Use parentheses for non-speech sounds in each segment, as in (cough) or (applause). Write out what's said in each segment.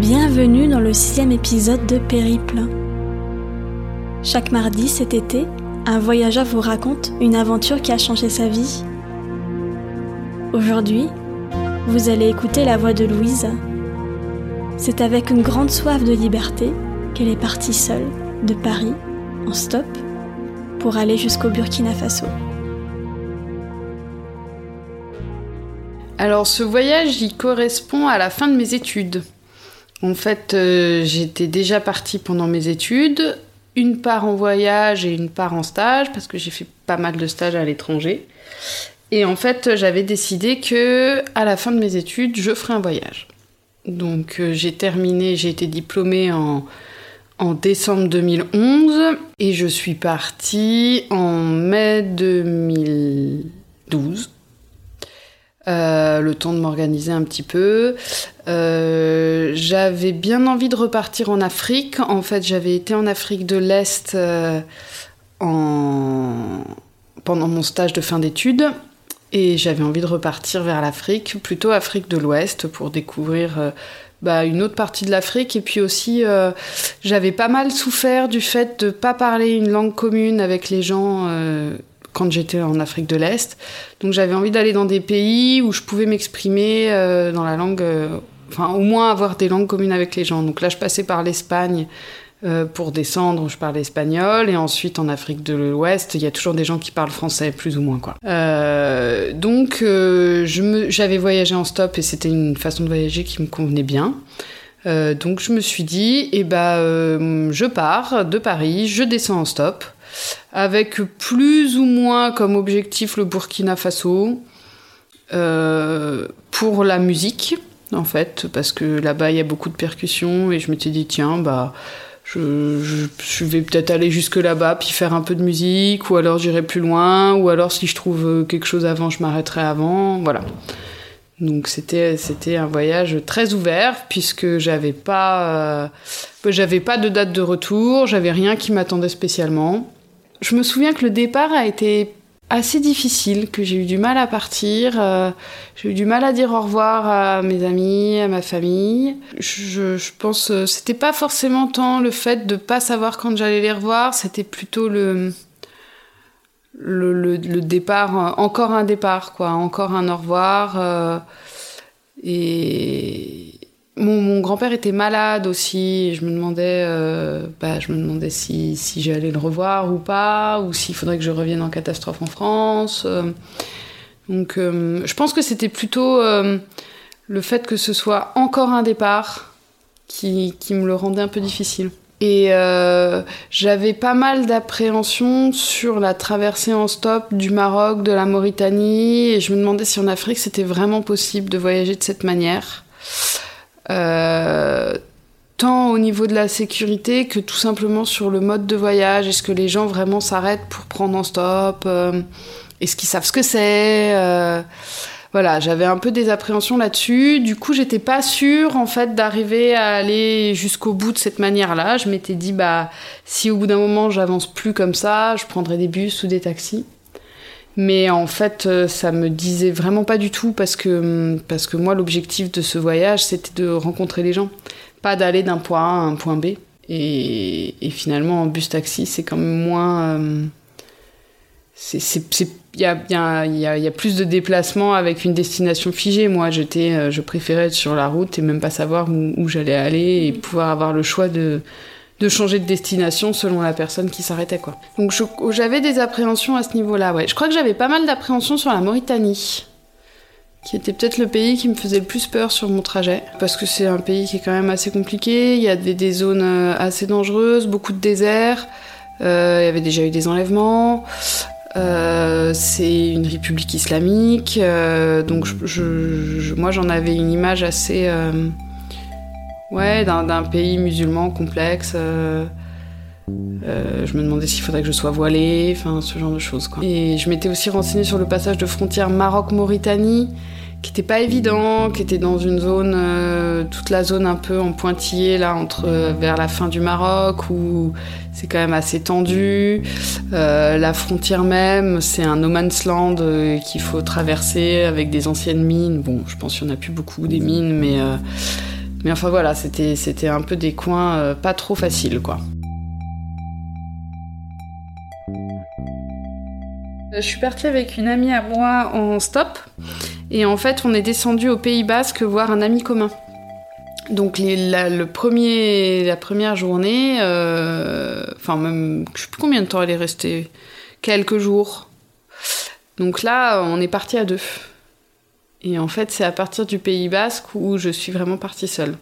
Bienvenue dans le sixième épisode de Périple. Chaque mardi cet été, un voyageur vous raconte une aventure qui a changé sa vie. Aujourd'hui, vous allez écouter la voix de Louise. C'est avec une grande soif de liberté qu'elle est partie seule de Paris en stop pour aller jusqu'au Burkina Faso. Alors ce voyage, il correspond à la fin de mes études. En fait, euh, j'étais déjà partie pendant mes études, une part en voyage et une part en stage, parce que j'ai fait pas mal de stages à l'étranger. Et en fait, j'avais décidé que à la fin de mes études, je ferais un voyage. Donc euh, j'ai terminé, j'ai été diplômée en, en décembre 2011 et je suis partie en mai 2012 euh, le temps de m'organiser un petit peu. Euh, j'avais bien envie de repartir en Afrique. En fait, j'avais été en Afrique de l'Est euh, en... pendant mon stage de fin d'études. Et j'avais envie de repartir vers l'Afrique, plutôt Afrique de l'Ouest, pour découvrir bah, une autre partie de l'Afrique. Et puis aussi, j'avais pas mal souffert du fait de ne pas parler une langue commune avec les gens quand j'étais en Afrique de l'Est. Donc j'avais envie d'aller dans des pays où je pouvais m'exprimer euh, dans la langue, euh, enfin au moins avoir des langues communes avec les gens. Donc là je passais par l'Espagne euh, pour descendre, je parlais espagnol, et ensuite en Afrique de l'Ouest, il y a toujours des gens qui parlent français, plus ou moins quoi. donc j'avais voyagé en stop et c'était une façon de voyager qui me convenait bien. donc je me suis dit, eh ben, je pars de Paris, je descends en stop avec plus ou moins comme objectif le Burkina Faso euh, pour la musique, en fait, parce que là-bas il y a beaucoup de percussions et je m'étais dit, tiens, bah. Je, vais peut-être aller jusque là-bas puis faire un peu de musique ou alors j'irai plus loin ou alors si je trouve quelque chose avant je m'arrêterai avant voilà donc c'était c'était un voyage très ouvert puisque j'avais pas euh, j'avais pas de date de retour j'avais rien qui m'attendait spécialement je me souviens que le départ a été assez difficile, que j'ai eu du mal à partir, euh, j'ai eu du mal à dire au revoir à mes amis, à ma famille. Je, pense euh, c'était pas forcément tant le fait de pas savoir quand j'allais les revoir, c'était plutôt le, le, le, départ, euh, encore un départ, quoi, encore un au revoir. et, mon, grand-père était malade aussi. je me demandais, euh, bah, je me demandais si, j'allais le revoir ou pas, ou s'il faudrait que je revienne en catastrophe en France. Euh. donc, euh, je pense que c'était plutôt le fait que ce soit encore un départ qui, qui me le rendait un peu difficile. Et j'avais pas mal d'appréhension sur la traversée en stop du Maroc, de la Mauritanie, et je me demandais si en Afrique c'était vraiment possible de voyager de cette manière. Euh, tant au niveau de la sécurité que tout simplement sur le mode de voyage. Est-ce que les gens vraiment s'arrêtent pour prendre en stop euh, Est-ce qu'ils savent ce que c'est euh, Voilà, j'avais un peu des appréhensions là-dessus. Du coup, j'étais pas sûre en fait d'arriver à aller jusqu'au bout de cette manière-là. Je m'étais dit bah si au bout d'un moment j'avance plus comme ça, je prendrai des bus ou des taxis. Mais en fait, euh, ça me disait vraiment pas du tout parce que, hum, parce que moi, l'objectif de ce voyage, c'était de rencontrer les gens, pas d'aller d'un point A à un point B. Et, et finalement, en bus-taxi, c'est quand même moins. Il y, a, y, a, y, a, y a, plus de déplacements avec une destination figée. Moi, j'étais, euh, je préférais être sur la route et même pas savoir où, où j'allais aller et pouvoir avoir le choix de, de changer de destination selon la personne qui s'arrêtait quoi. Donc j'avais des appréhensions à ce niveau-là, ouais. Je crois que j'avais pas mal d'appréhensions sur la Mauritanie, qui était peut-être le pays qui me faisait le plus peur sur mon trajet, parce que c'est un pays qui est quand même assez compliqué, il y a des, zones euh, assez dangereuses, beaucoup de déserts, euh, il y avait déjà eu des enlèvements. Euh, c'est une république islamique, donc moi j'en avais une image assez Ouais, d'un pays musulman complexe. Euh, euh, je me demandais s'il faudrait que je sois voilée, enfin ce genre de choses. Quoi. Et je m'étais aussi renseignée sur le passage de frontière Maroc-Mauritanie, qui était pas évident, qui était dans une zone, euh, toute la zone un peu en pointillé là entre vers la fin du Maroc où c'est quand même assez tendu. la frontière même, c'est un no man's land qu'il faut traverser avec des anciennes mines. Bon, je pense qu'il n'y en a plus beaucoup des mines, mais Mais enfin voilà, c'était, un peu des coins pas trop faciles, quoi. Je suis partie avec une amie à moi en stop. Et en fait, on est descendu au Pays Basque voir un ami commun. Donc la, le la première journée, euh, enfin même, je sais plus combien de temps elle est restée, quelques jours. Donc là, on est parti à deux. Et en fait, c'est à partir du Pays Basque où je suis vraiment partie seule.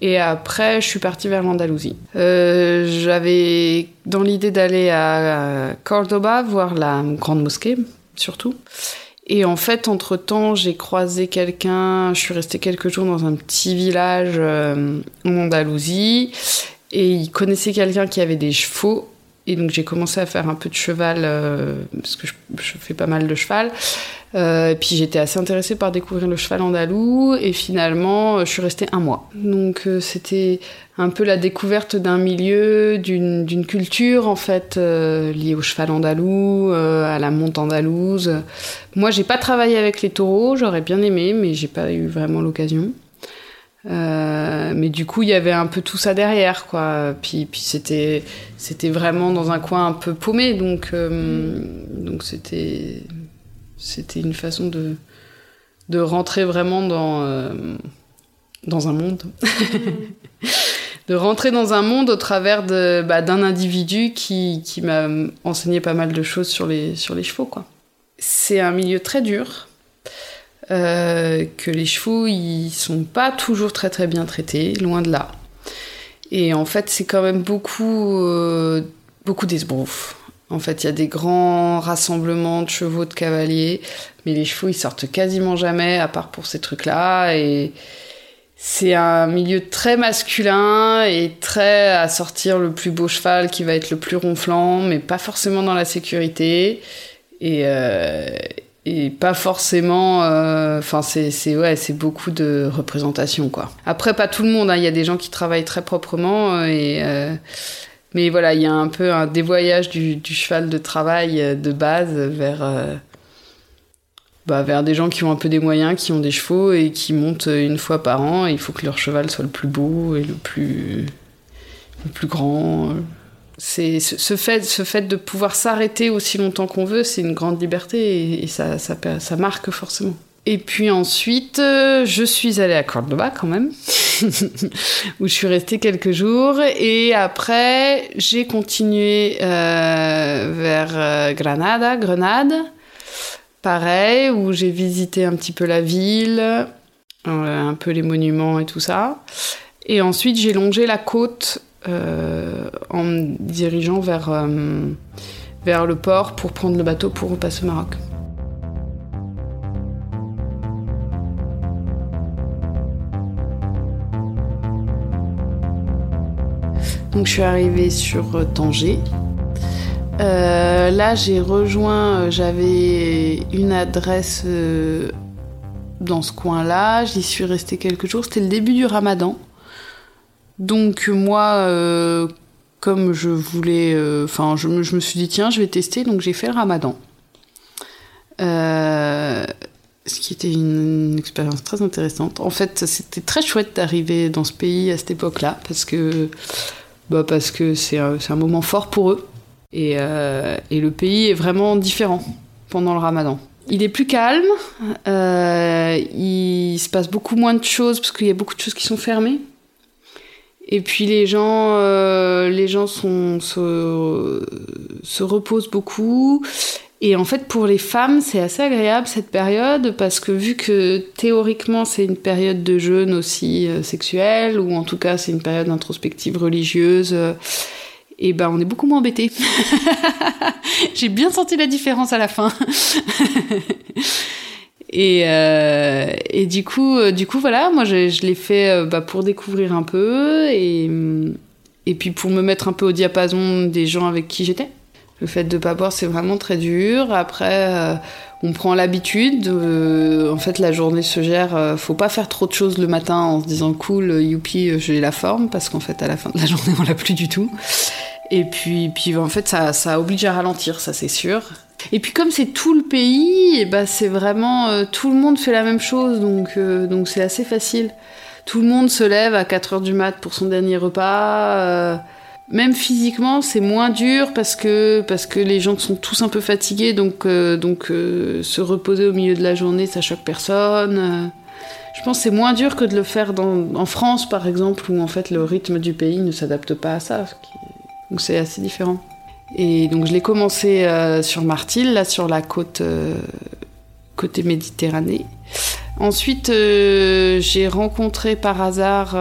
Et après, je suis partie vers l'Andalousie. Euh, J'avais dans l'idée d'aller à Cordoba voir la grande mosquée, surtout. Et en fait, entre-temps, j'ai croisé quelqu'un, je suis restée quelques jours dans un petit village euh, en Andalousie, et il connaissait quelqu'un qui avait des chevaux, et donc j'ai commencé à faire un peu de cheval, euh, parce que je, je, fais pas mal de cheval. Euh, puis j'étais assez intéressée par découvrir le cheval andalou et finalement euh, je suis restée un mois. Donc euh, c'était un peu la découverte d'un milieu, d'une culture en fait liée au cheval andalou, à la monte andalouse. Moi j'ai pas travaillé avec les taureaux, j'aurais bien aimé mais j'ai pas eu vraiment l'occasion. mais du coup, il y avait un peu tout ça derrière, quoi. Puis, puis c'était, c'était vraiment dans un coin un peu paumé, donc, donc c'était, c'était une façon de, de rentrer vraiment dans, euh, dans un monde. (laughs) de rentrer dans un monde au travers bah, d'un individu qui, qui m'a enseigné pas mal de choses sur les, sur les chevaux. quoi. C'est un milieu très dur, euh, que les chevaux, ils sont pas toujours très très bien traités, loin de là. Et en fait, c'est quand même beaucoup, euh, beaucoup d'esbrouf. En fait, il y a des grands rassemblements de chevaux, de cavaliers, mais les chevaux, ils sortent quasiment jamais, à part pour ces trucs-là. Et c'est un milieu très masculin et très à sortir le plus beau cheval qui va être le plus ronflant, mais pas forcément dans la sécurité. Et, euh, et pas forcément. Euh, enfin, c'est ouais, beaucoup de représentation, quoi. Après, pas tout le monde. Hein. Il y a des gens qui travaillent très proprement et. Euh, mais voilà, il y a un peu un dévoyage du, cheval de travail euh, de base vers, euh, bah, vers des gens qui ont un peu des moyens, qui ont des chevaux et qui montent une fois par an. il faut que leur cheval soit le plus beau et le plus, le plus grand. C'est ce fait, ce fait de pouvoir s'arrêter aussi longtemps qu'on veut, c'est une grande liberté et, ça, ça marque forcément. Et puis ensuite, euh, je suis allée à Cordoba quand même, (laughs) où je suis restée quelques jours. Et après, j'ai continué euh, vers euh, Granada, Grenade. Pareil, où j'ai visité un petit peu la ville, un peu les monuments et tout ça. Et ensuite, j'ai longé la côte en me dirigeant vers, vers le port pour prendre le bateau pour repasser au Maroc. Donc je suis arrivée sur euh, Tanger. Euh, là, j'ai rejoint, euh, j'avais une adresse dans ce coin-là. J'y suis restée quelques jours. C'était le début du ramadan. Donc moi, comme je voulais, enfin, je, me suis dit tiens, je vais tester. Donc j'ai fait le ramadan. ce qui était une, une expérience très intéressante. En fait, c'était très chouette d'arriver dans ce pays à cette époque-là parce que bah Parce que c'est un, un, moment fort pour eux. Et, euh, et, le pays est vraiment différent pendant le ramadan. Il est plus calme, euh, il se passe beaucoup moins de choses parce qu'il y a beaucoup de choses qui sont fermées. Et puis les gens, euh, les gens sont, se, se reposent beaucoup. Et en fait, pour les femmes, c'est assez agréable cette période parce que vu que théoriquement c'est une période de jeûne aussi euh, sexuelle, ou en tout cas c'est une période introspective religieuse, euh, et ben on est beaucoup moins embêtés. (laughs) J'ai bien senti la différence à la fin. (laughs) et, euh, et du coup, euh, du coup voilà, moi je, je l'ai fait euh, bah, pour découvrir un peu et, et puis pour me mettre un peu au diapason des gens avec qui j'étais. Le fait de pas boire, c'est vraiment très dur. Après, euh, on prend l'habitude. Euh, en fait, la journée se gère. Euh, faut pas faire trop de choses le matin en se disant cool, youpi, j'ai la forme, parce qu'en fait, à la fin de la (laughs) journée, on l'a plus du tout. Et puis, puis en fait, ça, ça oblige à ralentir, ça c'est sûr. Et puis comme c'est tout le pays, bah c'est vraiment tout le monde fait la même chose, donc donc c'est assez facile tout le monde se lève à 4 heures du mat pour son dernier repas. Même physiquement, c'est moins dur parce que, parce que les gens sont tous un peu fatigués, donc, donc se reposer au milieu de la journée, ça choque personne. Je pense que c'est moins dur que de le faire en France, par exemple, où en fait le rythme du pays ne s'adapte pas à ça. Donc c'est assez différent. Et donc je l'ai commencé euh, sur Martil, là sur la côte euh, côté Méditerranée. Ensuite, euh, j'ai rencontré par hasard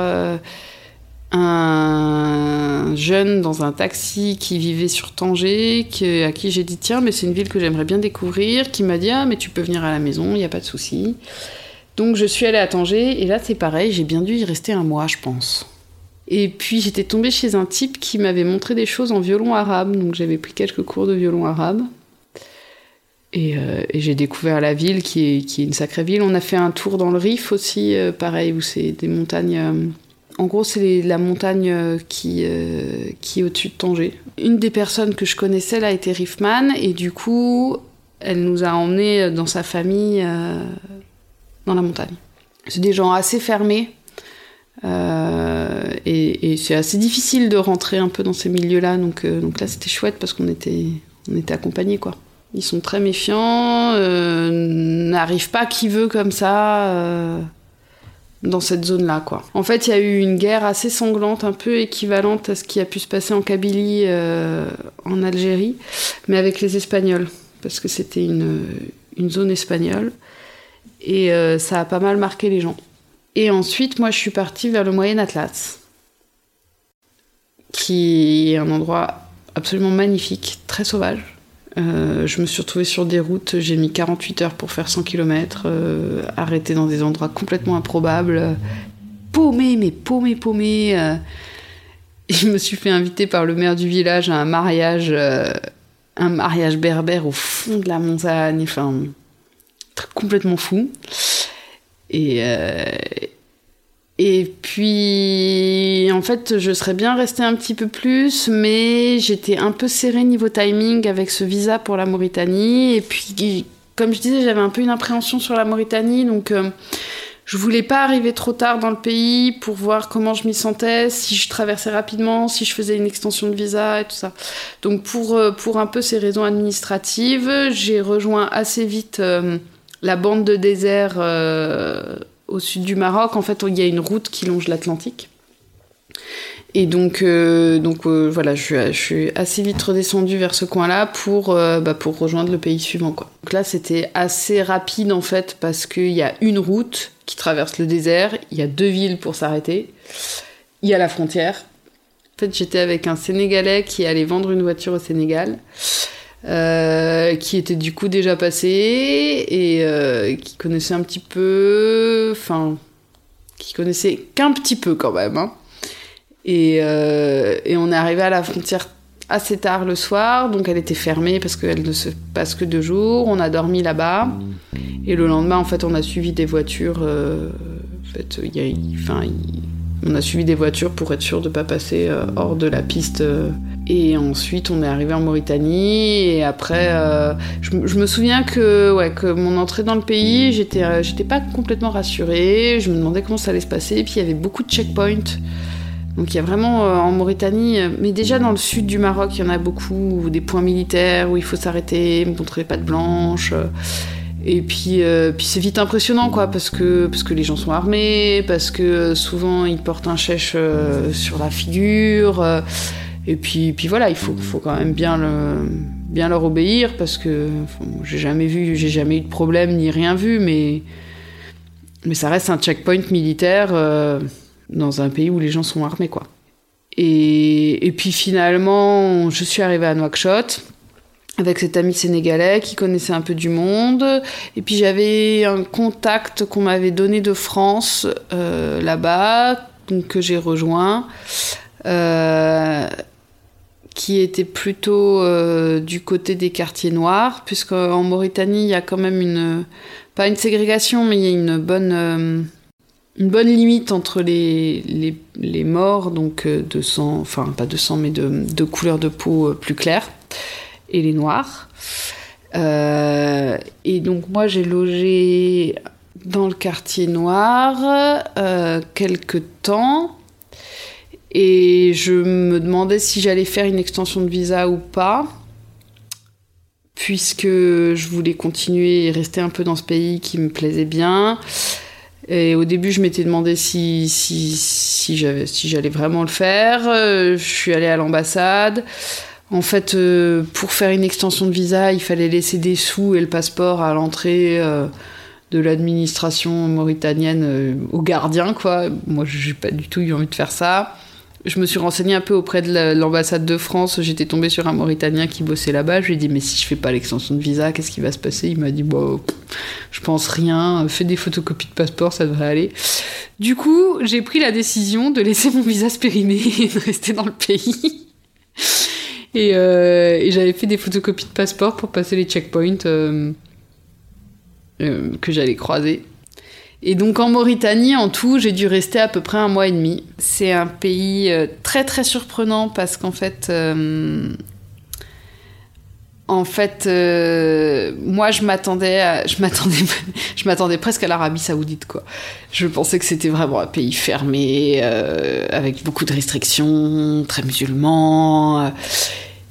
un jeune dans un taxi qui vivait sur Tanger, à qui j'ai dit tiens mais c'est une ville que j'aimerais bien découvrir, qui m'a dit ah mais tu peux venir à la maison, il n'y a pas de souci. Donc je suis allée à Tanger et là c'est pareil, j'ai bien dû y rester un mois je pense. Et puis j'étais tombée chez un type qui m'avait montré des choses en violon arabe, donc j'avais pris quelques cours de violon arabe. Et, euh, j'ai découvert la ville qui est, une sacrée ville. On a fait un tour dans le Rif aussi, euh, pareil, où c'est des montagnes. Euh, en gros, c'est la montagne qui, qui est au-dessus de Tanger. Une des personnes que je connaissais là était Riffman, et du coup, elle nous a emmenés dans sa famille dans la montagne. C'est des gens assez fermés. Euh, et, c'est assez difficile de rentrer un peu dans ces milieux-là. Donc, euh, donc là, c'était chouette parce qu'on était, on était accompagnés, quoi. Ils sont très méfiants, euh, n'arrive pas qui veut comme ça dans cette zone-là, quoi. En fait, il y a eu une guerre assez sanglante, un peu équivalente à ce qui a pu se passer en Kabylie, en Algérie, mais avec les Espagnols, parce que c'était une, une zone espagnole et euh, ça a pas mal marqué les gens. Et ensuite, moi, je suis partie vers le Moyen Atlas, qui est un endroit absolument magnifique, très sauvage. Euh, je me suis retrouvée sur des routes, j'ai mis 48 heures pour faire 100 km, euh, arrêté dans des endroits complètement improbables, paumé, mais paumé, paumé. je me suis fait inviter par le maire du village à un mariage, un mariage berbère au fond de la montagne. Enfin, complètement fou. Et, euh, et puis, en fait, je serais bien restée un petit peu plus, mais j'étais un peu serrée niveau timing avec ce visa pour la Mauritanie. Et puis, comme je disais, j'avais un peu une appréhension sur la Mauritanie, donc euh, je voulais pas arriver trop tard dans le pays pour voir comment je m'y sentais, si je traversais rapidement, si je faisais une extension de visa et tout ça. Donc, pour, euh, pour un peu ces raisons administratives, j'ai rejoint assez vite la bande de désert euh, au sud du Maroc, en fait, il y a une route qui longe l'Atlantique. Et donc, euh, donc euh, voilà, je suis, assez vite redescendue vers ce coin-là pour, bah, pour rejoindre le pays suivant. Quoi. Donc là, c'était assez rapide en fait, parce qu'il y a une route qui traverse le désert, il y a deux villes pour s'arrêter, il y a la frontière. En fait, j'étais avec un Sénégalais qui allait vendre une voiture au Sénégal. Euh, qui était du coup déjà passé et euh, qui connaissait un petit peu, enfin, qui connaissait qu'un petit peu quand même. Hein. Et, euh, et, on est arrivé à la frontière assez tard le soir, donc elle était fermée parce qu'elle ne se passe que deux jours. On a dormi là-bas et le lendemain, en fait, on a suivi des voitures. en fait, enfin, on a suivi des voitures pour être sûr de ne pas passer hors de la piste et ensuite, on est arrivé en Mauritanie. Et après, euh, je, me souviens que, ouais, que mon entrée dans le pays, j'étais, euh, pas complètement rassurée. Je me demandais comment ça allait se passer. Et puis, il y avait beaucoup de checkpoints. Donc, il y a vraiment euh, en Mauritanie, mais déjà dans le sud du Maroc, il y en a beaucoup, des points militaires où il faut s'arrêter, montrer pas de blanche. Et puis, puis c'est vite impressionnant, quoi, parce que, parce que les gens sont armés, parce que souvent ils portent un chèche sur la figure. Et puis, puis voilà, il faut, faut quand même bien, le, bien leur obéir parce que j'ai jamais vu, j'ai jamais eu de problème ni rien vu, mais, mais ça reste un checkpoint militaire euh, dans un pays où les gens sont armés, quoi. Et, et puis finalement, je suis arrivée à Nouakchott avec cet ami sénégalais qui connaissait un peu du monde. Et puis j'avais un contact qu'on m'avait donné de France euh, là-bas, que j'ai rejoint. Euh, qui était plutôt euh, du côté des quartiers noirs, puisqu'en Mauritanie, il y a quand même une, pas une ségrégation, mais il y a une bonne, euh, une bonne limite entre les, les, les, morts, donc euh, de sang, enfin pas de sang, mais de, de couleur de peau plus claire, et les noirs. et donc moi, j'ai logé dans le quartier noir euh, quelques temps. Et je me demandais si j'allais faire une extension de visa ou pas, puisque je voulais continuer et rester un peu dans ce pays qui me plaisait bien. Et au début, je m'étais demandé si, si, si j'allais vraiment le faire. Je suis allée à l'ambassade. En fait, euh, pour faire une extension de visa, il fallait laisser des sous et le passeport à l'entrée euh, de l'administration mauritanienne euh, au gardien, quoi. Moi, j'ai pas du tout eu envie de faire ça. Je me suis renseignée un peu auprès de l'ambassade de France. J'étais tombée sur un Mauritanien qui bossait là-bas. Je lui ai dit, mais si je fais pas l'extension de visa, qu'est-ce qui va se passer? Il m'a dit, bon, je pense rien. Fais des photocopies de passeport, ça devrait aller. Du coup, j'ai pris la décision de laisser mon visa se périmer (laughs) et de rester dans le pays. Euh, et, j'avais fait des photocopies de passeport pour passer les checkpoints euh, euh, que j'allais croiser. Et donc en Mauritanie, en tout, j'ai dû rester à peu près un mois et demi. C'est un pays très très surprenant parce qu'en fait, en fait, moi je m'attendais, je m'attendais, (laughs) je m'attendais presque à l'Arabie Saoudite quoi. Je pensais que c'était vraiment un pays fermé avec beaucoup de restrictions, très musulman.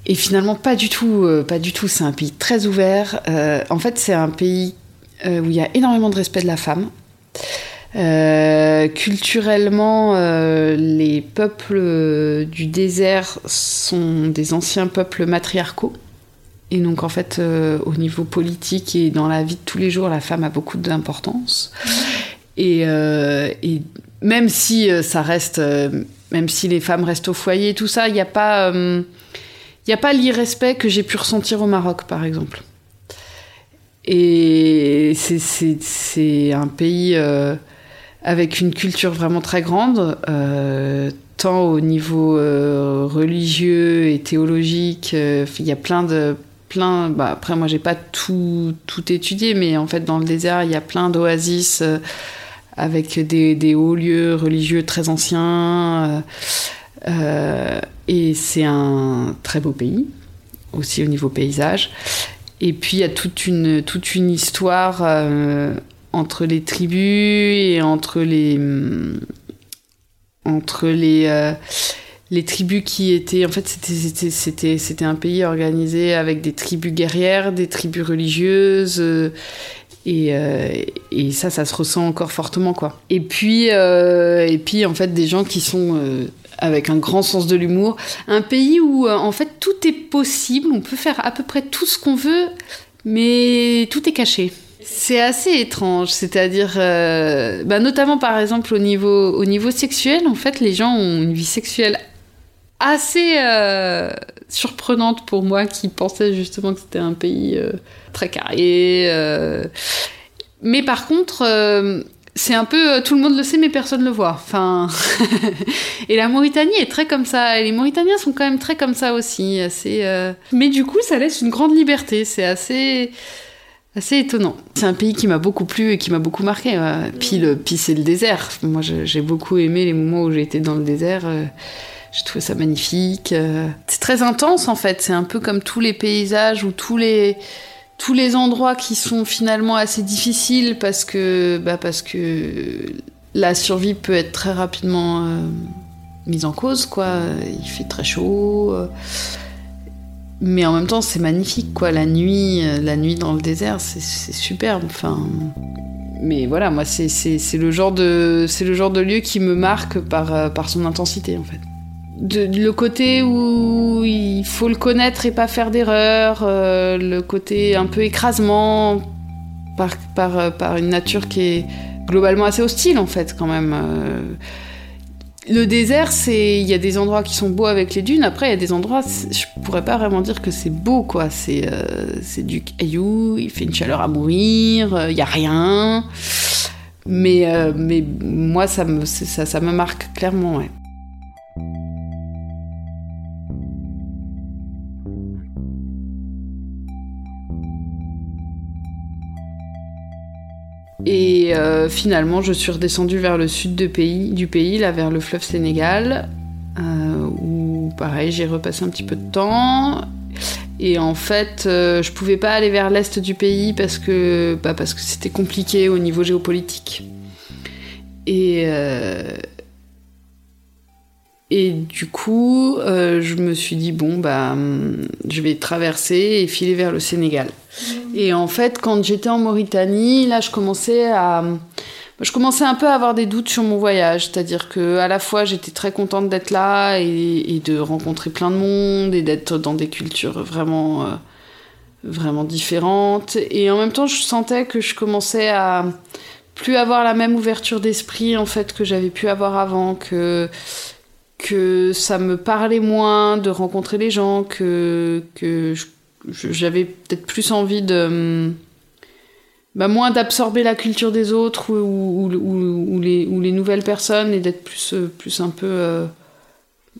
Et finalement, pas du tout, euh, pas du tout. C'est un pays très ouvert. Euh, en fait, c'est un pays euh, où il y a énormément de respect de la femme. Culturellement, les peuples du désert sont des anciens peuples matriarcaux. Et donc, en fait, au niveau politique et dans la vie de tous les jours, la femme a beaucoup d'importance. Et, même si ça reste, même si les femmes restent au foyer, tout ça, il n'y a pas il n'y a pas l'irrespect que j'ai pu ressentir au Maroc, par exemple. Et c'est un pays euh, avec une culture vraiment très grande, euh, tant au niveau euh, religieux et théologique. Il y a plein de. Plein, bah après, moi, j'ai pas tout, tout étudié, mais en fait, dans le désert, il y a plein d'oasis avec des, hauts lieux religieux très anciens. Et c'est un très beau pays, aussi au niveau paysage. Et puis il y a toute une, toute une histoire euh, entre les tribus et entre les, mm, entre les, euh, les tribus qui étaient. En fait, c'était, un pays organisé avec des tribus guerrières, des tribus religieuses. et, et, ça, ça se ressent encore fortement, quoi. Et puis, et puis en fait, des gens qui sont avec un grand sens de l'humour. Un pays où, euh, en fait, tout est possible, on peut faire à peu près tout ce qu'on veut, mais tout est caché. C'est assez étrange, c'est-à-dire, euh, bah, notamment par exemple au niveau, au niveau sexuel, en fait, les gens ont une vie sexuelle assez euh, surprenante pour moi qui pensais justement que c'était un pays très carré. Mais par contre, c'est un peu euh, tout le monde le sait mais personne le voit. Enfin, (laughs) et la Mauritanie est très comme ça. Et les Mauritaniens sont quand même très comme ça aussi. Assez, euh, Mais du coup, ça laisse une grande liberté. C'est assez assez étonnant. C'est un pays qui m'a beaucoup plu et qui m'a beaucoup marqué. Puis, le, puis c'est le désert. Moi, j'ai beaucoup aimé les moments où j'ai été dans le désert. Euh, j'ai trouvé ça magnifique. C'est très intense en fait. C'est un peu comme tous les paysages ou tous les tous les endroits qui sont finalement assez difficiles parce que, bah parce que la survie peut être très rapidement euh, mise en cause, quoi. Il fait très chaud. Euh. mais en même temps, c'est magnifique, quoi. La nuit, euh, la nuit dans le désert, c'est superbe. Enfin, mais voilà, moi, c'est le genre de, le genre de lieu qui me marque par, par son intensité, en fait le côté où il faut le connaître et pas faire d'erreur, euh, le côté un peu écrasement par, par, par, une nature qui est globalement assez hostile en fait quand même. Euh. le désert, c'est il y a des endroits qui sont beaux avec les dunes. Après, il y a des endroits, je pourrais pas vraiment dire que c'est beau quoi. C'est euh, c'est du caillou, il fait une chaleur à mourir, il y a rien. Mais mais moi ça me ça, ça me marque clairement ouais. Et euh, finalement, je suis redescendue vers le sud du pays, là vers le fleuve Sénégal, euh, où pareil, j'ai repassé un petit peu de temps. Et en fait, euh, je pouvais pas aller vers l'est du pays parce que, bah, parce que c'était compliqué au niveau géopolitique. Et, euh, et du coup, euh, je me suis dit, bon, bah, hum, je vais traverser et filer vers le Sénégal. Et en fait, quand j'étais en Mauritanie, là, je commençais à. Je commençais un peu à avoir des doutes sur mon voyage, c'est-à-dire que à la fois j'étais très contente d'être là et, et, de rencontrer plein de monde et d'être dans des cultures vraiment euh, vraiment différentes et en même temps je sentais que je commençais à plus avoir la même ouverture d'esprit en fait que j'avais pu avoir avant que que ça me parlait moins de rencontrer les gens que j'avais peut-être plus envie de bah, moins d'absorber la culture des autres ou, les, ou les nouvelles personnes et d'être plus, plus un peu euh,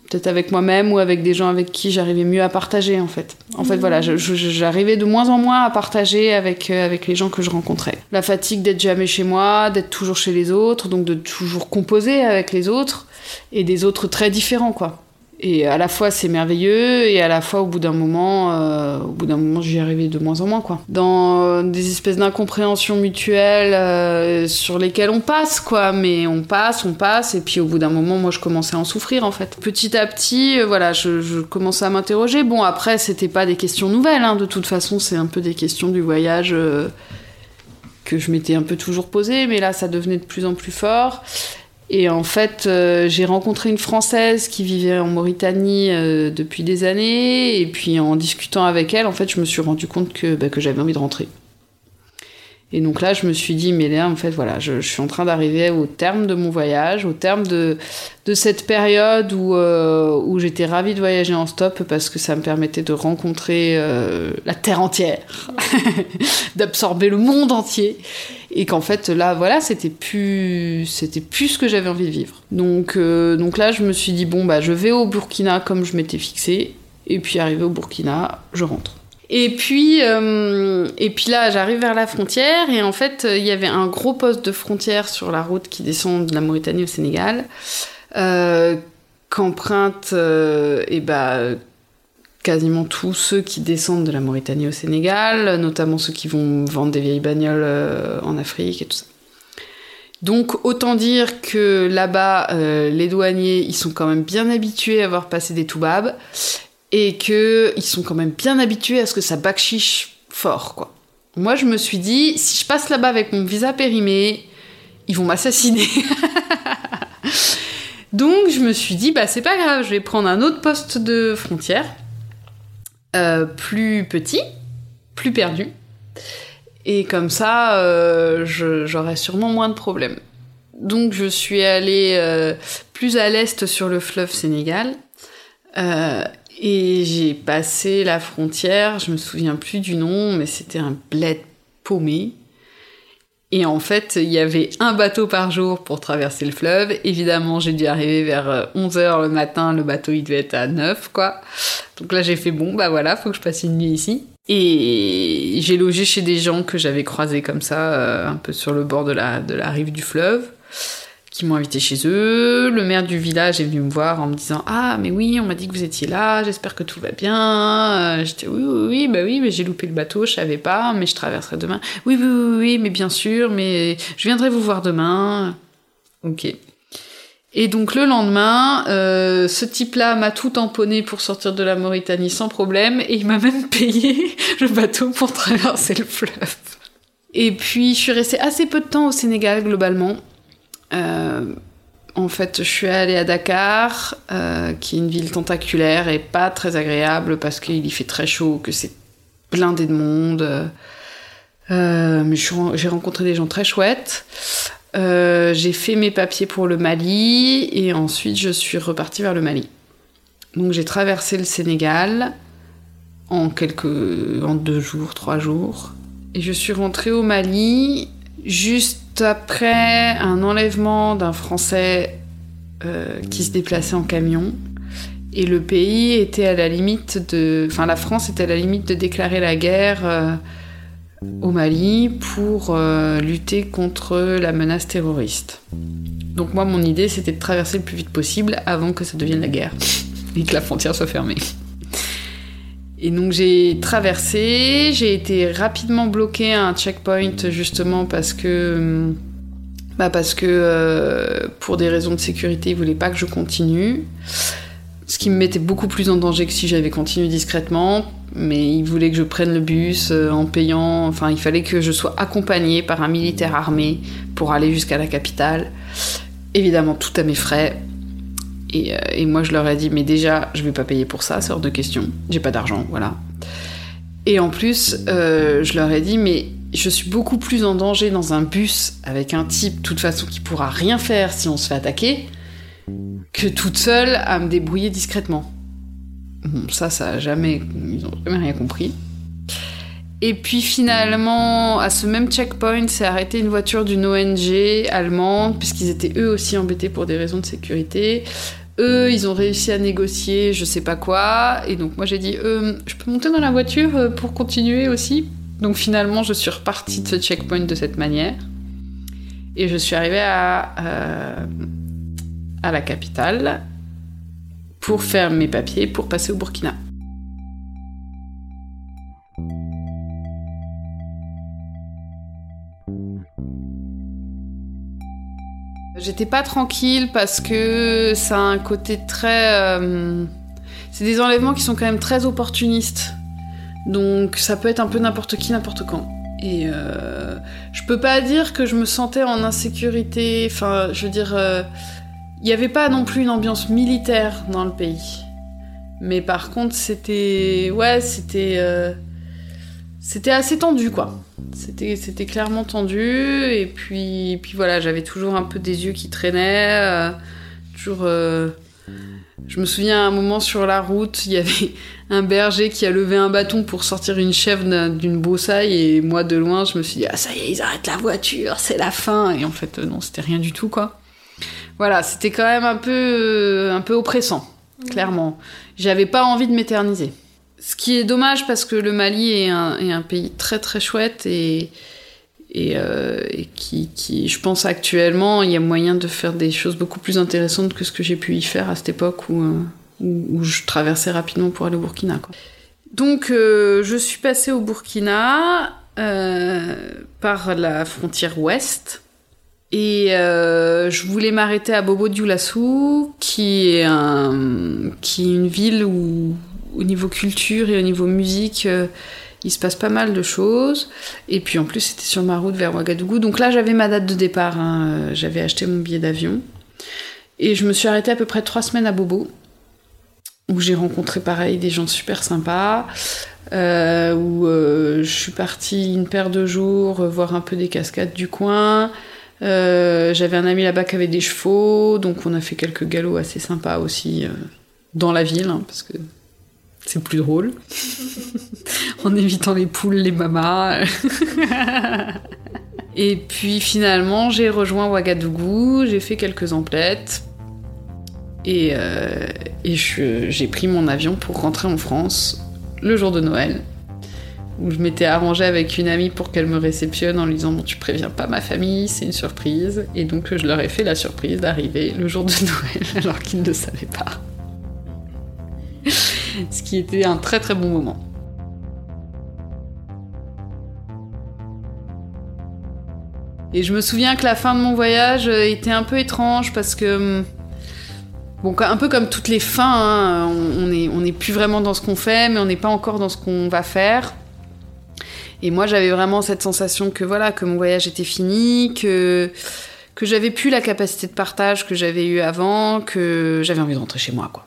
peut-être avec moi-même ou avec des gens avec qui j'arrivais mieux à partager en fait. En fait voilà, j'arrivais de moins en moins à partager avec, euh, avec les gens que je rencontrais. La fatigue d'être jamais chez moi, d'être toujours chez les autres, donc de toujours composer avec les autres et des autres très différents quoi. Et à la fois c'est merveilleux et à la fois au bout d'un moment, euh, au bout d'un moment j'y arrivais de moins en moins quoi. Dans des espèces d'incompréhension mutuelle euh, sur lesquelles on passe quoi, mais on passe, on passe et puis au bout d'un moment moi je commençais à en souffrir en fait. Petit à petit, euh, voilà, je, commençais à m'interroger. Bon après c'était pas des questions nouvelles, hein, de toute façon c'est un peu des questions du voyage. Euh, que je m'étais un peu toujours posées, mais là ça devenait de plus en plus fort. Et en fait, euh, j'ai rencontré une Française qui vivait en Mauritanie euh, depuis des années. Et puis en discutant avec elle, en fait, je me suis rendu compte que, bah, que j'avais envie de rentrer. Et donc là, je me suis dit, mais là, en fait, voilà, je, je suis en train d'arriver au terme de mon voyage, au terme de, de cette période où, euh, où j'étais ravie de voyager en stop parce que ça me permettait de rencontrer la terre entière, (laughs) d'absorber le monde entier. Et qu'en fait, là, voilà, c'était plus, c'était plus ce que j'avais envie de vivre. Donc, euh, donc là, je me suis dit, bon, bah, je vais au Burkina comme je m'étais fixé. Et puis, arrivé au Burkina, je rentre. Et puis, euh, et puis là, j'arrive vers la frontière et en fait, il y avait un gros poste de frontière sur la route qui descend de la Mauritanie au Sénégal, euh, qu'empruntent euh, et bah, quasiment tous ceux qui descendent de la Mauritanie au Sénégal, notamment ceux qui vont vendre des vieilles bagnoles euh, en Afrique et tout ça. Donc autant dire que là-bas, euh, les douaniers, ils sont quand même bien habitués à avoir passé des toubabs et que ils sont quand même bien habitués à ce que ça backchiche fort, quoi. Moi, je me suis dit, si je passe là-bas avec mon visa périmé, ils vont m'assassiner. (laughs) Donc, je me suis dit, bah, c'est pas grave, je vais prendre un autre poste de frontière, euh, plus petit, plus perdu. Et comme ça, euh, j'aurai sûrement moins de problèmes. Donc, je suis allée euh, plus à l'est sur le fleuve Sénégal. Et j'ai passé la frontière, je me souviens plus du nom, mais c'était un bled paumé. Et en fait, il y avait un bateau par jour pour traverser le fleuve. Évidemment, j'ai dû arriver vers 11h le matin, le bateau il devait être à 9, quoi. Donc là, j'ai fait bon, bah voilà, faut que je passe une nuit ici. Et j'ai logé chez des gens que j'avais croisés comme ça, euh, un peu sur le bord de la, de la rive du fleuve qui m'ont invité chez eux. Le maire du village est venu me voir en me disant Ah, mais oui, on m'a dit que vous étiez là, j'espère que tout va bien. Euh, J'étais Oui, oui, oui, bah oui, mais j'ai loupé le bateau, je savais pas, mais je traverserai demain. Oui, oui, oui, oui, mais bien sûr, mais je viendrai vous voir demain. Ok. Et donc le lendemain, euh, ce type-là m'a tout tamponné pour sortir de la Mauritanie sans problème, et il m'a même (laughs) payé le bateau pour traverser le fleuve. Et puis je suis restée assez peu de temps au Sénégal globalement. Euh, en fait, je suis allée à Dakar, euh, qui est une ville tentaculaire et pas très agréable parce qu'il y fait très chaud, que c'est blindé de monde. Euh, mais j'ai rencontré des gens très chouettes. J'ai fait mes papiers pour le Mali et ensuite je suis repartie vers le Mali. Donc j'ai traversé le Sénégal en quelques, en deux jours, trois jours, et je suis rentrée au Mali juste après un enlèvement d'un Français euh, qui se déplaçait en camion. Et le pays était à la limite de. Enfin, la France était à la limite de déclarer la guerre euh, au Mali pour euh, lutter contre la menace terroriste. Donc, moi, mon idée, c'était de traverser le plus vite possible avant que ça devienne la guerre et que la frontière soit fermée. Et donc j'ai traversé, j'ai été rapidement bloqué à un checkpoint justement parce que bah parce que euh, pour des raisons de sécurité, ils voulaient pas que je continue. Ce qui me mettait beaucoup plus en danger que si j'avais continué discrètement. Mais ils voulaient que je prenne le bus euh, en payant. Enfin, il fallait que je sois accompagnée par un militaire armé pour aller jusqu'à la capitale. Évidemment, tout à mes frais. Et, euh, et, moi, je leur ai dit, mais déjà, je vais pas payer pour ça, c'est hors de question. J'ai pas d'argent, voilà. Et en plus, euh, je leur ai dit, mais je suis beaucoup plus en danger dans un bus avec un type, de toute façon, qui pourra rien faire si on se fait attaquer, que toute seule à me débrouiller discrètement. Bon, ça, ça a jamais. Ils ont jamais rien compris. Et puis finalement, à ce même checkpoint, s'est arrêté une voiture d'une ONG allemande, puisqu'ils étaient eux aussi embêtés pour des raisons de sécurité. Eux, ils ont réussi à négocier je sais pas quoi, et donc moi j'ai dit, euh, je peux monter dans la voiture euh, pour continuer aussi. Donc finalement, je suis repartie de ce checkpoint de cette manière, et je suis arrivée à, euh, à la capitale pour faire mes papiers pour passer au Burkina. J'étais pas tranquille parce que ça a un côté très. Euh, c'est des enlèvements qui sont quand même très opportunistes. Donc ça peut être un peu n'importe qui, n'importe quand. Et euh, je peux pas dire que je me sentais en insécurité. Enfin, je veux dire, il euh, n'y avait pas non plus une ambiance militaire dans le pays. Mais par contre, c'était. Ouais, c'était. C'était assez tendu, quoi. C'était, c'était clairement tendu. Et puis, puis voilà, j'avais toujours un peu des yeux qui traînaient. Euh, toujours. Euh, je me souviens à un moment sur la route, il y avait un berger qui a levé un bâton pour sortir une chèvre d'une broussaille. Et moi, de loin, je me suis dit, ah, ça y est, ils arrêtent la voiture, c'est la fin. Et en fait, euh, non, c'était rien du tout, quoi. Voilà, c'était quand même un peu, un peu oppressant, clairement. J'avais pas envie de m'éterniser. Ce qui est dommage parce que le Mali est un, pays très très chouette et, euh, qui, je pense actuellement, il y a moyen de faire des choses beaucoup plus intéressantes que ce que j'ai pu y faire à cette époque où, euh, je traversais rapidement pour aller au Burkina. Donc euh, je suis passée au Burkina par la frontière ouest. Et je voulais m'arrêter à Bobo Dioulassou, qui qui est une ville où au niveau culture et au niveau musique, euh, il se passe pas mal de choses. Et puis en plus, c'était sur ma route vers Ouagadougou. Donc là, j'avais ma date de départ. Hein. Euh, j'avais acheté mon billet d'avion. Et je me suis arrêtée à peu près trois semaines à Bobo, où j'ai rencontré pareil des gens super sympas. Euh, où je suis partie une paire de jours voir un peu des cascades du coin. J'avais un ami là-bas qui avait des chevaux, donc on a fait quelques galops assez sympas aussi dans la ville, hein, parce que c'est plus drôle. en évitant les poules, les mamas. et puis finalement, j'ai rejoint Ouagadougou, j'ai fait quelques emplettes. Et, euh, j'ai pris mon avion pour rentrer en France le jour de Noël. Où je m'étais arrangée avec une amie pour qu'elle me réceptionne en lui disant Bon, tu préviens pas ma famille, c'est une surprise. Et donc je leur ai fait la surprise d'arriver le jour de Noël alors qu'ils ne savaient pas. Ce qui était un très très bon moment. Et je me souviens que la fin de mon voyage était un peu étrange parce que, hum, bon, un peu comme toutes les fins, hein, on n'est on plus vraiment dans ce qu'on fait, mais on n'est pas encore dans ce qu'on va faire. Et moi, j'avais vraiment cette sensation que voilà, que mon voyage était fini, que que j'avais plus la capacité de partage que j'avais eu avant, que j'avais envie de rentrer chez moi, quoi.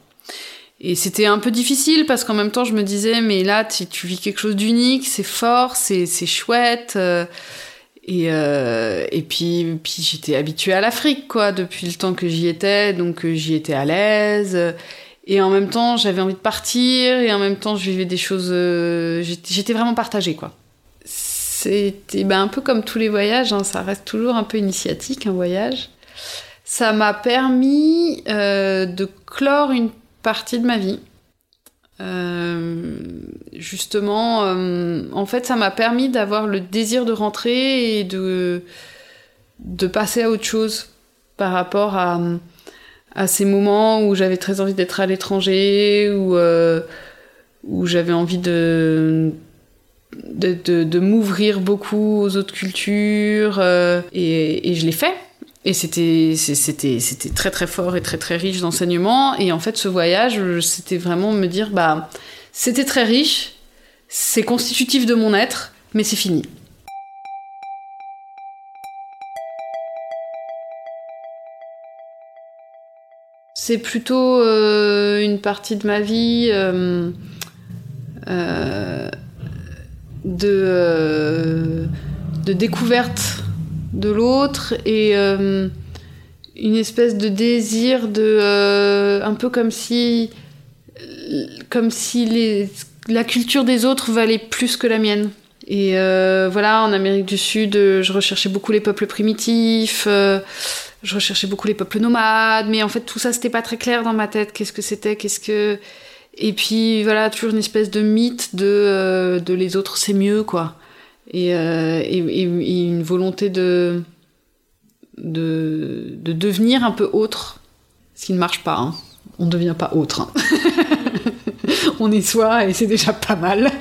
Et c'était un peu difficile parce qu'en même temps, je me disais, mais là, tu, vis quelque chose d'unique, c'est fort, c'est, c'est chouette. Euh, et, euh, et puis, puis j'étais habituée à l'Afrique, quoi, depuis le temps que j'y étais, donc euh, j'y étais à l'aise. Et en même temps, j'avais envie de partir, et en même temps, je vivais des choses. j'étais, vraiment partagée, quoi. C'était ben, un peu comme tous les voyages, hein, ça reste toujours un peu initiatique, un voyage. Ça m'a permis de clore une partie de ma vie. Euh, justement, euh, en fait, ça m'a permis d'avoir le désir de rentrer et de, de passer à autre chose par rapport à, à ces moments où j'avais très envie d'être à l'étranger, où, euh, où j'avais envie de, de, m'ouvrir beaucoup aux autres cultures, et, je l'ai fait. Et c'était, très très fort et très très riche d'enseignement. Et en fait, ce voyage, c'était vraiment me dire, bah, c'était très riche, c'est constitutif de mon être, mais c'est fini. C'est plutôt euh, une partie de ma vie euh, euh, de, de découverte de l'autre et une espèce de désir de un peu comme si comme si les, la culture des autres valait plus que la mienne. Et euh, voilà, en Amérique du Sud, euh, je recherchais beaucoup les peuples primitifs, euh, je recherchais beaucoup les peuples nomades, mais en fait tout ça c'était pas très clair dans ma tête. Qu'est-ce que c'était? Qu'est-ce que Et puis voilà, toujours une espèce de mythe de de les autres c'est mieux quoi, et, et, une volonté de, de de devenir un peu autre, ce qui ne marche pas. Hein. On ne devient pas autre. Hein. (laughs) on est soi et c'est déjà pas mal.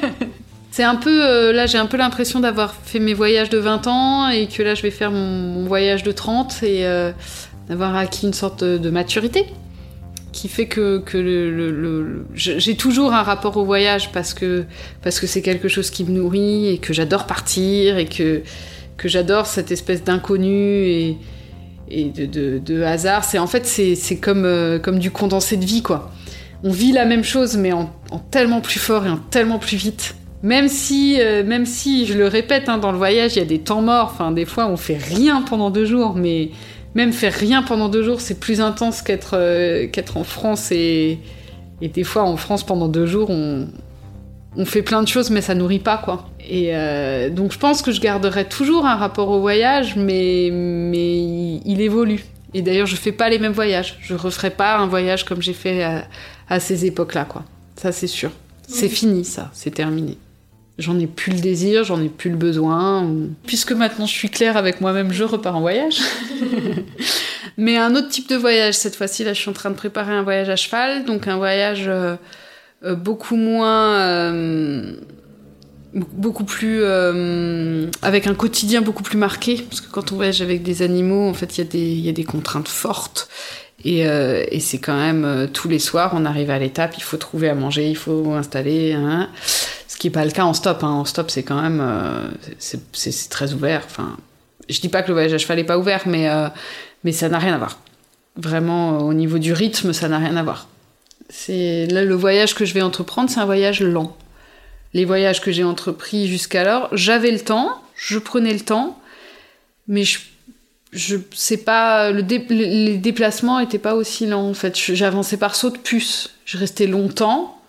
(laughs) c'est un peu, euh, là j'ai un peu l'impression d'avoir fait mes voyages de 20 ans et que là je vais faire mon, voyage de 30 et euh, d'avoir acquis une sorte de, maturité qui fait que, le, j'ai toujours un rapport au voyage parce que parce que c'est quelque chose qui me nourrit et que j'adore partir et que que j'adore cette espèce d'inconnu et, et de, hasard. C'est en fait c'est comme euh, comme du condensé de vie quoi on vit la même chose, mais en, tellement plus fort et en tellement plus vite. Même si, euh, même si, je le répète, hein, dans le voyage, il y a des temps morts. Enfin, des fois, on fait rien pendant deux jours, mais même faire rien pendant deux jours, c'est plus intense qu'être euh, qu'être en France. Et, des fois, en France, pendant deux jours, on, fait plein de choses, mais ça nourrit pas, quoi. Et euh, donc, je pense que je garderai toujours un rapport au voyage, mais, mais il, évolue. Et d'ailleurs, je fais pas les mêmes voyages. Je referai pas un voyage comme j'ai fait à ces époques-là, quoi. Ça, c'est sûr. C'est fini, ça. C'est terminé. J'en ai plus le désir, j'en ai plus le besoin. Puisque maintenant je suis claire avec moi-même, je repars en voyage. (laughs) (laughs) Mais un autre type de voyage, cette fois-ci, là, je suis en train de préparer un voyage à cheval, donc un voyage euh, euh, beaucoup moins. Euh, beaucoup plus. avec un quotidien beaucoup plus marqué. Parce que quand on voyage avec des animaux, en fait, il y, a des contraintes fortes. Et, c'est quand même tous les soirs, on arrive à l'étape, il faut trouver à manger, il faut installer. Hein. Ce qui n'est pas le cas en stop. Hein. En stop, c'est quand même c'est très ouvert. Enfin, je dis pas que le voyage à cheval n'est pas ouvert, mais, mais ça n'a rien à voir. Vraiment, au niveau du rythme, ça n'a rien à voir. C'est là le voyage que je vais entreprendre, c'est un voyage lent. Les voyages que j'ai entrepris jusqu'alors, j'avais le temps, je prenais le temps, mais je je pas le les déplacements étaient pas aussi lents en fait j'avançais par saut de puce je restais longtemps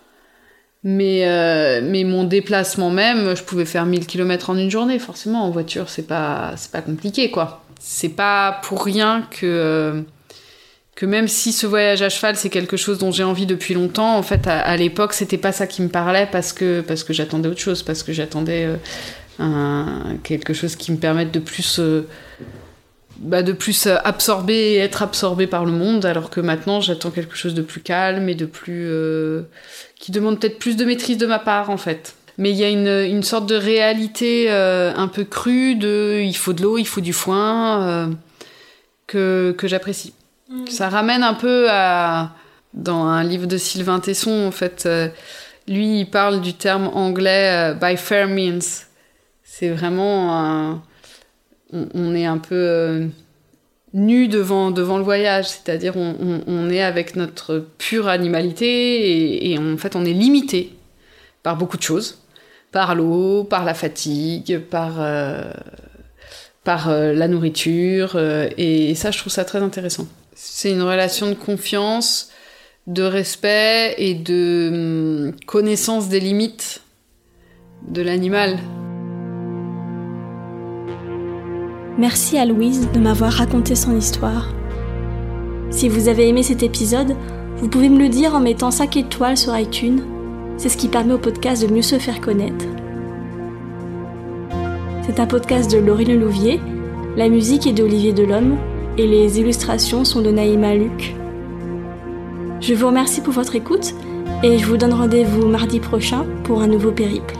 mais euh, mais mon déplacement même je pouvais faire 1000 km en une journée forcément en voiture c'est pas c'est pas compliqué quoi c'est pas pour rien que euh, que même si ce voyage à cheval c'est quelque chose dont j'ai envie depuis longtemps en fait à, l'époque c'était pas ça qui me parlait parce que j'attendais autre chose parce que j'attendais euh, quelque chose qui me permette de plus bah, euh, absorber et être absorbé par le monde, alors que maintenant j'attends quelque chose de plus calme et de plus. Qui demande peut-être plus de maîtrise de ma part en fait. Mais il y a une, une sorte de réalité euh, un peu crue de il faut de l'eau, il faut du foin, que, que j'apprécie. Mm. Ça ramène un peu à. Dans un livre de Sylvain Tesson, en fait, lui il parle du terme anglais by fair means. C'est vraiment un on, est un peu euh, nu devant, devant le voyage, c'est-à-dire on, est avec notre pure animalité et, en fait on est limité par beaucoup de choses, par l'eau, par la fatigue, par, euh, par euh, la nourriture, et, ça je trouve ça très intéressant. C'est une relation de confiance, de respect et de hum, connaissance des limites de l'animal. Merci à Louise de m'avoir raconté son histoire. Si vous avez aimé cet épisode, vous pouvez me le dire en mettant 5 étoiles sur iTunes. C'est ce qui permet au podcast de mieux se faire connaître. C'est un podcast de Laurie Lelouvier, la musique est d'Olivier Delhomme et les illustrations sont de Naïma Luc. Je vous remercie pour votre écoute et je vous donne rendez-vous mardi prochain pour un nouveau périple.